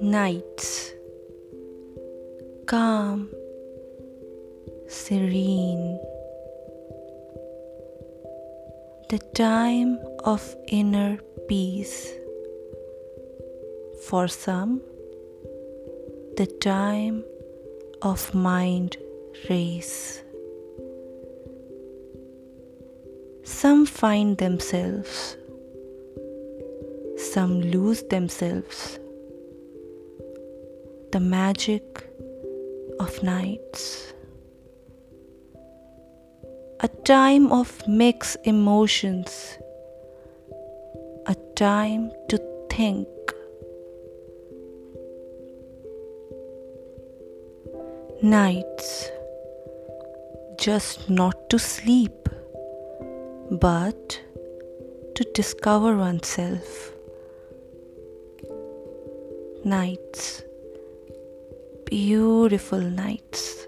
nights, calm, serene, the time of inner peace. For some, the time of mind race. Some find themselves, some lose themselves. The magic of nights. A time of mixed emotions, a time to think. Nights, just not to sleep, but to discover oneself. Nights, beautiful nights.